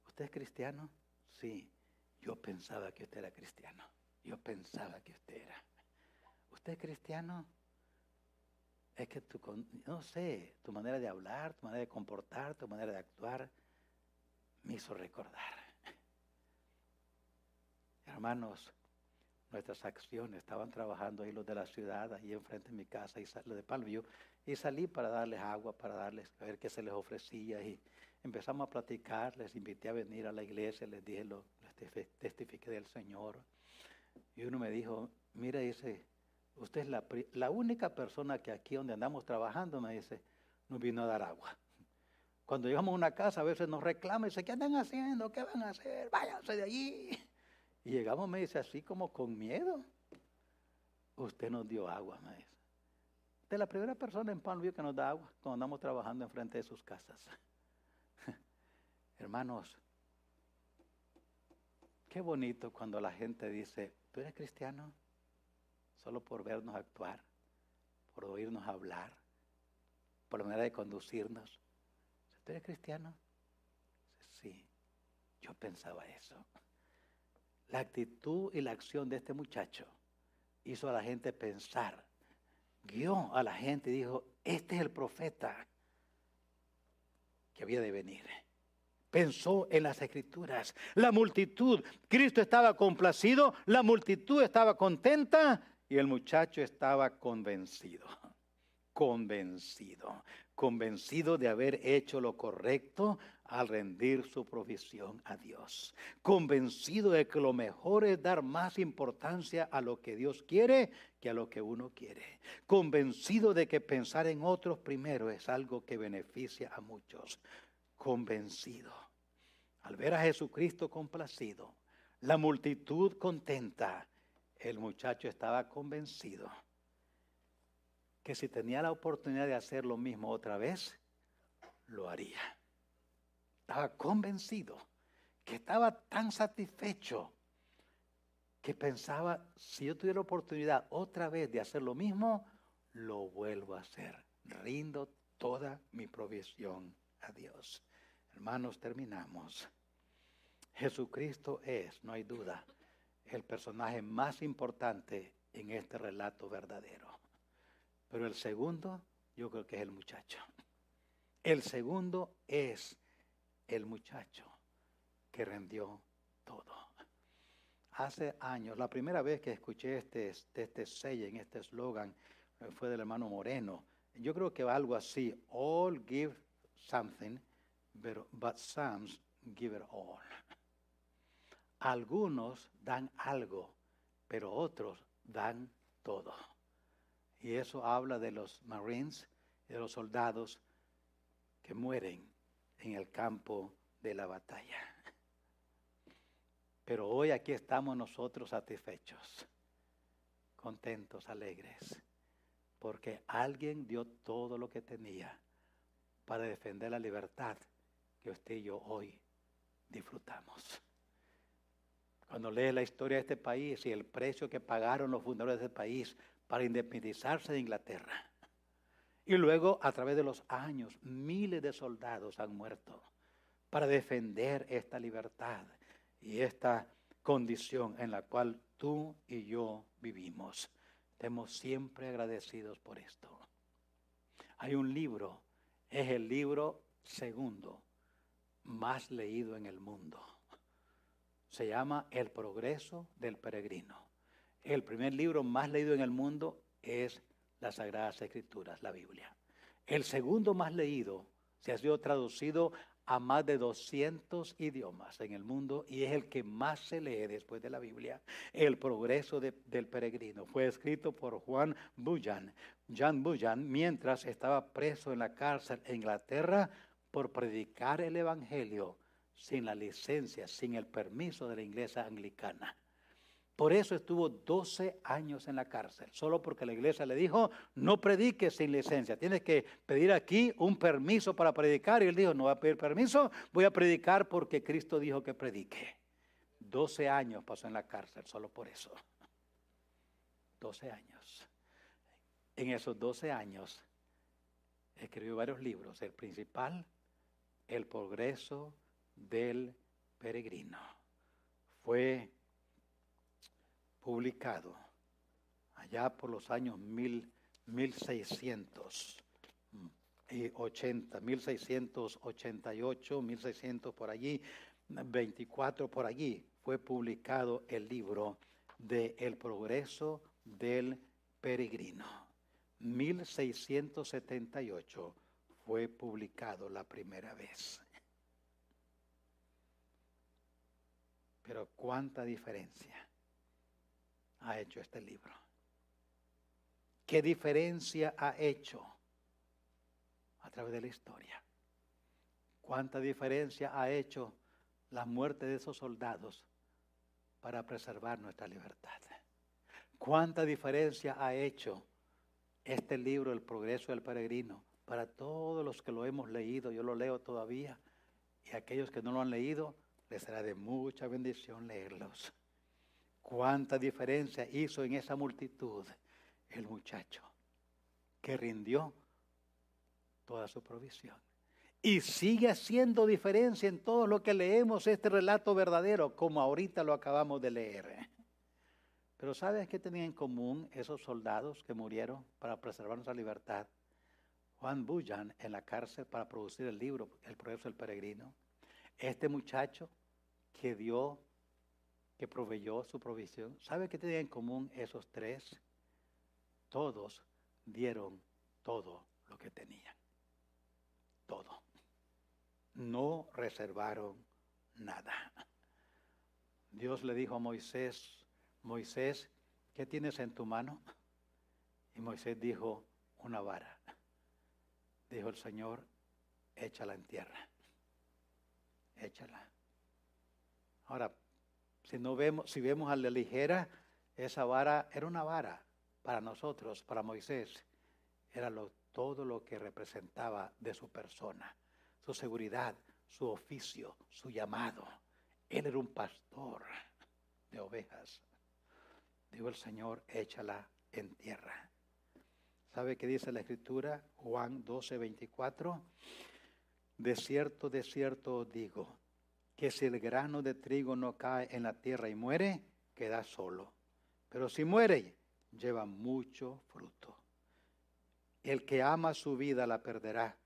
¿usted es cristiano? Sí, yo pensaba que usted era cristiano. Yo pensaba que usted era. ¿Usted es cristiano? Es que tu, no sé, tu manera de hablar, tu manera de comportar, tu manera de actuar, me hizo recordar. Hermanos, nuestras acciones. Estaban trabajando ahí los de la ciudad, ahí enfrente de mi casa, y los de y salí para darles agua, para darles, a ver qué se les ofrecía, y empezamos a platicar, les invité a venir a la iglesia, les dije, lo, les testifiqué del Señor. Y uno me dijo, mira, dice, usted es la, la única persona que aquí donde andamos trabajando, me dice, nos vino a dar agua. Cuando llegamos a una casa, a veces nos reclama y dice, ¿qué andan haciendo? ¿Qué van a hacer? Váyanse de allí. Y llegamos, me dice, así como con miedo. Usted nos dio agua, me dice. Es la primera persona en Palmview que nos da agua cuando andamos trabajando enfrente de sus casas. Hermanos, qué bonito cuando la gente dice, ¿tú eres cristiano? Solo por vernos actuar, por oírnos hablar, por la manera de conducirnos. ¿Tú eres cristiano? Sí, yo pensaba eso. La actitud y la acción de este muchacho hizo a la gente pensar, guió a la gente y dijo, este es el profeta que había de venir. Pensó en las escrituras. La multitud, Cristo estaba complacido, la multitud estaba contenta y el muchacho estaba convencido, convencido, convencido de haber hecho lo correcto al rendir su provisión a Dios, convencido de que lo mejor es dar más importancia a lo que Dios quiere que a lo que uno quiere, convencido de que pensar en otros primero es algo que beneficia a muchos, convencido. Al ver a Jesucristo complacido, la multitud contenta, el muchacho estaba convencido que si tenía la oportunidad de hacer lo mismo otra vez, lo haría. Estaba convencido que estaba tan satisfecho que pensaba, si yo tuviera oportunidad otra vez de hacer lo mismo, lo vuelvo a hacer. Rindo toda mi provisión a Dios. Hermanos, terminamos. Jesucristo es, no hay duda, el personaje más importante en este relato verdadero. Pero el segundo, yo creo que es el muchacho. El segundo es el muchacho que rendió todo. Hace años, la primera vez que escuché este, este sello, en este eslogan, eh, fue del hermano Moreno. Yo creo que algo así, all give something, but, but some give it all. Algunos dan algo, pero otros dan todo. Y eso habla de los Marines, de los soldados que mueren en el campo de la batalla. Pero hoy aquí estamos nosotros satisfechos, contentos, alegres, porque alguien dio todo lo que tenía para defender la libertad que usted y yo hoy disfrutamos. Cuando lee la historia de este país y el precio que pagaron los fundadores de este país para independizarse de Inglaterra. Y luego, a través de los años, miles de soldados han muerto para defender esta libertad y esta condición en la cual tú y yo vivimos. Estemos siempre agradecidos por esto. Hay un libro, es el libro segundo más leído en el mundo. Se llama El progreso del peregrino. El primer libro más leído en el mundo es las Sagradas Escrituras, la Biblia. El segundo más leído se ha sido traducido a más de 200 idiomas en el mundo y es el que más se lee después de la Biblia. El progreso del peregrino fue escrito por Juan Bullan. John Bullan, mientras estaba preso en la cárcel en Inglaterra por predicar el Evangelio sin la licencia, sin el permiso de la iglesia anglicana. Por eso estuvo 12 años en la cárcel, solo porque la iglesia le dijo, no prediques sin licencia, tienes que pedir aquí un permiso para predicar. Y él dijo, no voy a pedir permiso, voy a predicar porque Cristo dijo que predique. 12 años pasó en la cárcel, solo por eso. 12 años. En esos 12 años escribió varios libros. El principal, El progreso del peregrino. Fue publicado allá por los años mil, 1680, 1688, 1600 por allí, 24 por allí, fue publicado el libro de El progreso del peregrino. 1678 fue publicado la primera vez. Pero cuánta diferencia ha hecho este libro? ¿Qué diferencia ha hecho a través de la historia? ¿Cuánta diferencia ha hecho la muerte de esos soldados para preservar nuestra libertad? ¿Cuánta diferencia ha hecho este libro, El progreso del peregrino, para todos los que lo hemos leído? Yo lo leo todavía y aquellos que no lo han leído, les será de mucha bendición leerlos. Cuánta diferencia hizo en esa multitud el muchacho que rindió toda su provisión. Y sigue haciendo diferencia en todo lo que leemos este relato verdadero, como ahorita lo acabamos de leer. Pero ¿sabes qué tenían en común esos soldados que murieron para preservar nuestra libertad? Juan Bullan en la cárcel para producir el libro El progreso del peregrino. Este muchacho que dio que proveyó su provisión. ¿Sabe qué tenían en común esos tres? Todos dieron todo lo que tenían. Todo. no reservaron nada. Dios le dijo a Moisés, Moisés, ¿qué tienes en tu mano? Y Moisés dijo, una vara. Dijo el Señor, échala en tierra. Échala. Ahora, si vemos a la ligera, esa vara era una vara para nosotros, para Moisés. Era todo lo que representaba de su persona, su seguridad, su oficio, su llamado. Él era un pastor de ovejas. Dijo el Señor, échala en tierra. ¿Sabe qué dice la escritura? Juan 12, 24. De cierto, de cierto digo, que si el grano de trigo no cae en la tierra y muere, queda solo. Pero si muere, lleva mucho fruto. El que ama su vida la perderá.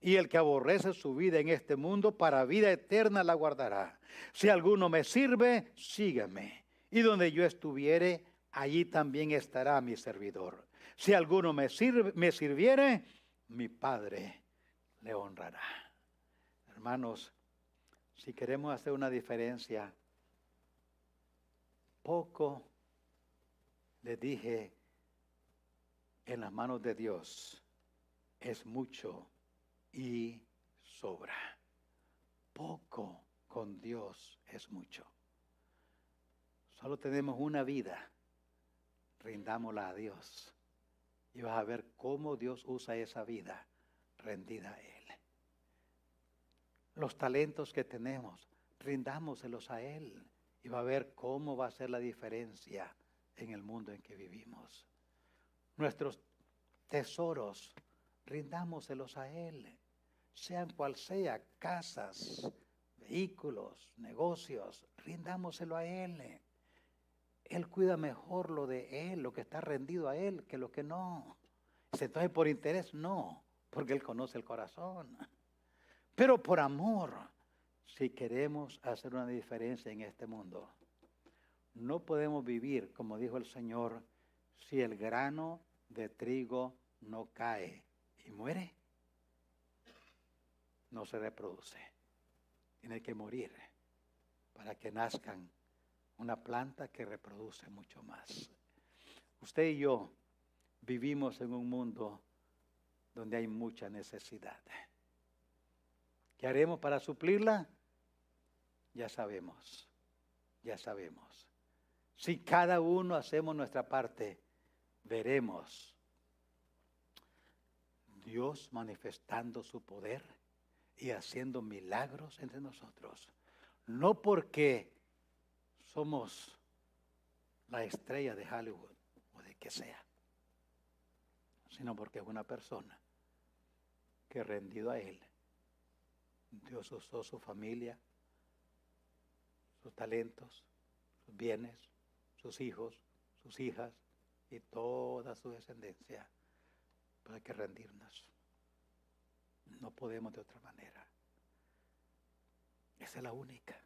Y el que aborrece su vida en este mundo, para vida eterna la guardará. Si alguno me sirve, sígueme. Y donde yo estuviere, allí también estará mi servidor. Si alguno me, sirve, me sirviere, mi Padre le honrará. Hermanos, si queremos hacer una diferencia, poco le dije en las manos de Dios es mucho y sobra. Poco con Dios es mucho. Solo tenemos una vida. Rindámosla a Dios. Y vas a ver cómo Dios usa esa vida rendida a Él. Los talentos que tenemos, rindámoselos a Él. Y va a ver cómo va a ser la diferencia en el mundo en que vivimos. Nuestros tesoros, rindámoselos a Él, sean cual sea, casas, vehículos, negocios, rindámoselo a Él. Él cuida mejor lo de Él, lo que está rendido a Él, que lo que no. Entonces por interés no, porque Él conoce el corazón. Pero por amor, si queremos hacer una diferencia en este mundo, no podemos vivir, como dijo el Señor, si el grano de trigo no cae y muere. No se reproduce. Tiene que morir para que nazcan una planta que reproduce mucho más. Usted y yo vivimos en un mundo donde hay mucha necesidad. ¿Qué haremos para suplirla? Ya sabemos, ya sabemos. Si cada uno hacemos nuestra parte, veremos Dios manifestando su poder y haciendo milagros entre nosotros. No porque somos la estrella de Hollywood o de que sea, sino porque es una persona que rendido a Él, Dios usó su familia, sus talentos, sus bienes, sus hijos, sus hijas y toda su descendencia para que rendirnos. No podemos de otra manera. Esa es la única.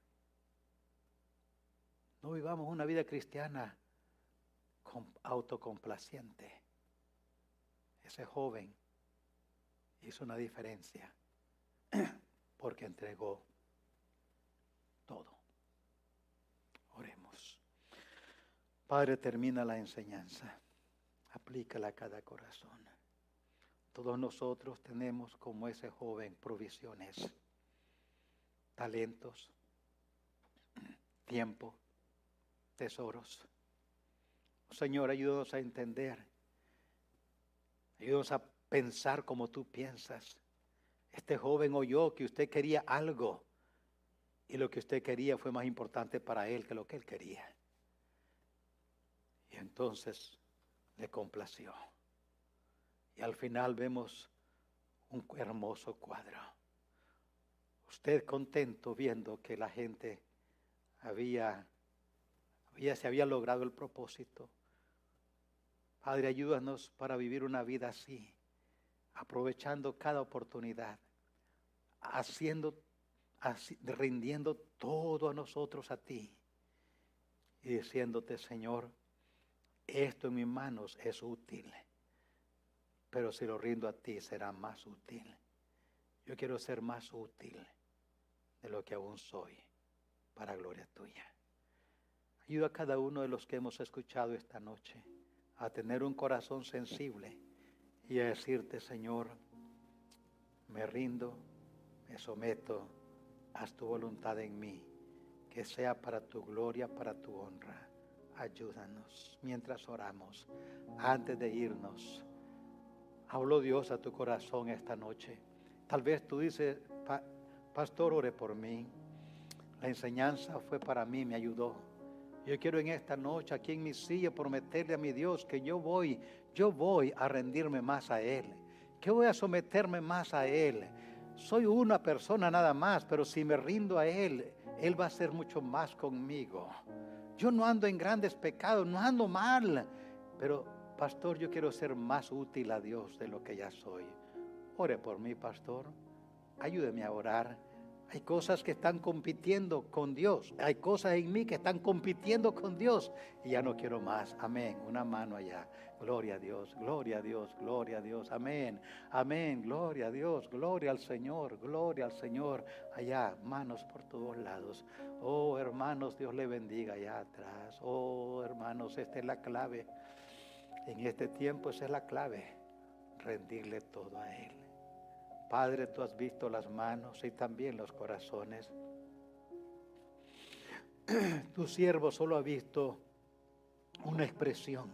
No vivamos una vida cristiana autocomplaciente. Ese joven hizo una diferencia porque entregó todo. Oremos. Padre, termina la enseñanza. Aplícala a cada corazón. Todos nosotros tenemos como ese joven provisiones, talentos, tiempo, tesoros. Señor, ayúdanos a entender. Ayúdanos a pensar como tú piensas. Este joven oyó que usted quería algo y lo que usted quería fue más importante para él que lo que él quería. Y entonces le complació. Y al final vemos un hermoso cuadro. Usted contento viendo que la gente había, había, se había logrado el propósito. Padre, ayúdanos para vivir una vida así, aprovechando cada oportunidad, haciendo, rindiendo todo a nosotros a ti y diciéndote, Señor, esto en mis manos es útil, pero si lo rindo a ti será más útil. Yo quiero ser más útil de lo que aún soy, para gloria tuya. Ayuda a cada uno de los que hemos escuchado esta noche a tener un corazón sensible y a decirte, Señor, me rindo, me someto, haz tu voluntad en mí, que sea para tu gloria, para tu honra. Ayúdanos mientras oramos, antes de irnos. Habló Dios a tu corazón esta noche. Tal vez tú dices, pastor, ore por mí. La enseñanza fue para mí, me ayudó. Yo quiero en esta noche, aquí en mi silla, prometerle a mi Dios que yo voy, yo voy a rendirme más a Él, que voy a someterme más a Él. Soy una persona nada más, pero si me rindo a Él, Él va a ser mucho más conmigo. Yo no ando en grandes pecados, no ando mal, pero pastor, yo quiero ser más útil a Dios de lo que ya soy. Ore por mí, pastor. Ayúdeme a orar. Hay cosas que están compitiendo con Dios. Hay cosas en mí que están compitiendo con Dios. Y ya no quiero más. Amén. Una mano allá. Gloria a Dios, gloria a Dios, gloria a Dios. Amén. Amén. Gloria a Dios, gloria al Señor, gloria al Señor. Allá, manos por todos lados. Oh, hermanos, Dios le bendiga allá atrás. Oh, hermanos, esta es la clave. En este tiempo esa es la clave. Rendirle todo a Él. Padre, tú has visto las manos y también los corazones. Tu siervo solo ha visto una expresión,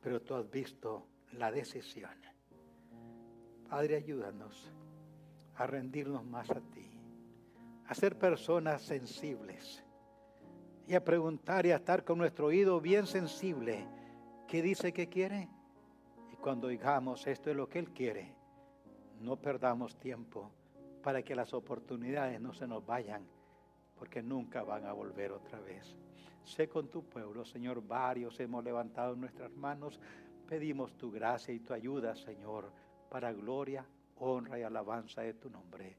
pero tú has visto la decisión. Padre, ayúdanos a rendirnos más a ti, a ser personas sensibles y a preguntar y a estar con nuestro oído bien sensible. ¿Qué dice que quiere? Y cuando digamos esto es lo que Él quiere, no perdamos tiempo para que las oportunidades no se nos vayan, porque nunca van a volver otra vez. Sé con tu pueblo, Señor, varios hemos levantado nuestras manos, pedimos tu gracia y tu ayuda, Señor, para gloria, honra y alabanza de tu nombre.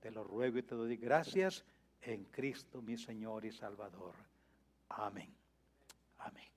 Te lo ruego y te doy gracias en Cristo mi Señor y Salvador. Amén. Amén.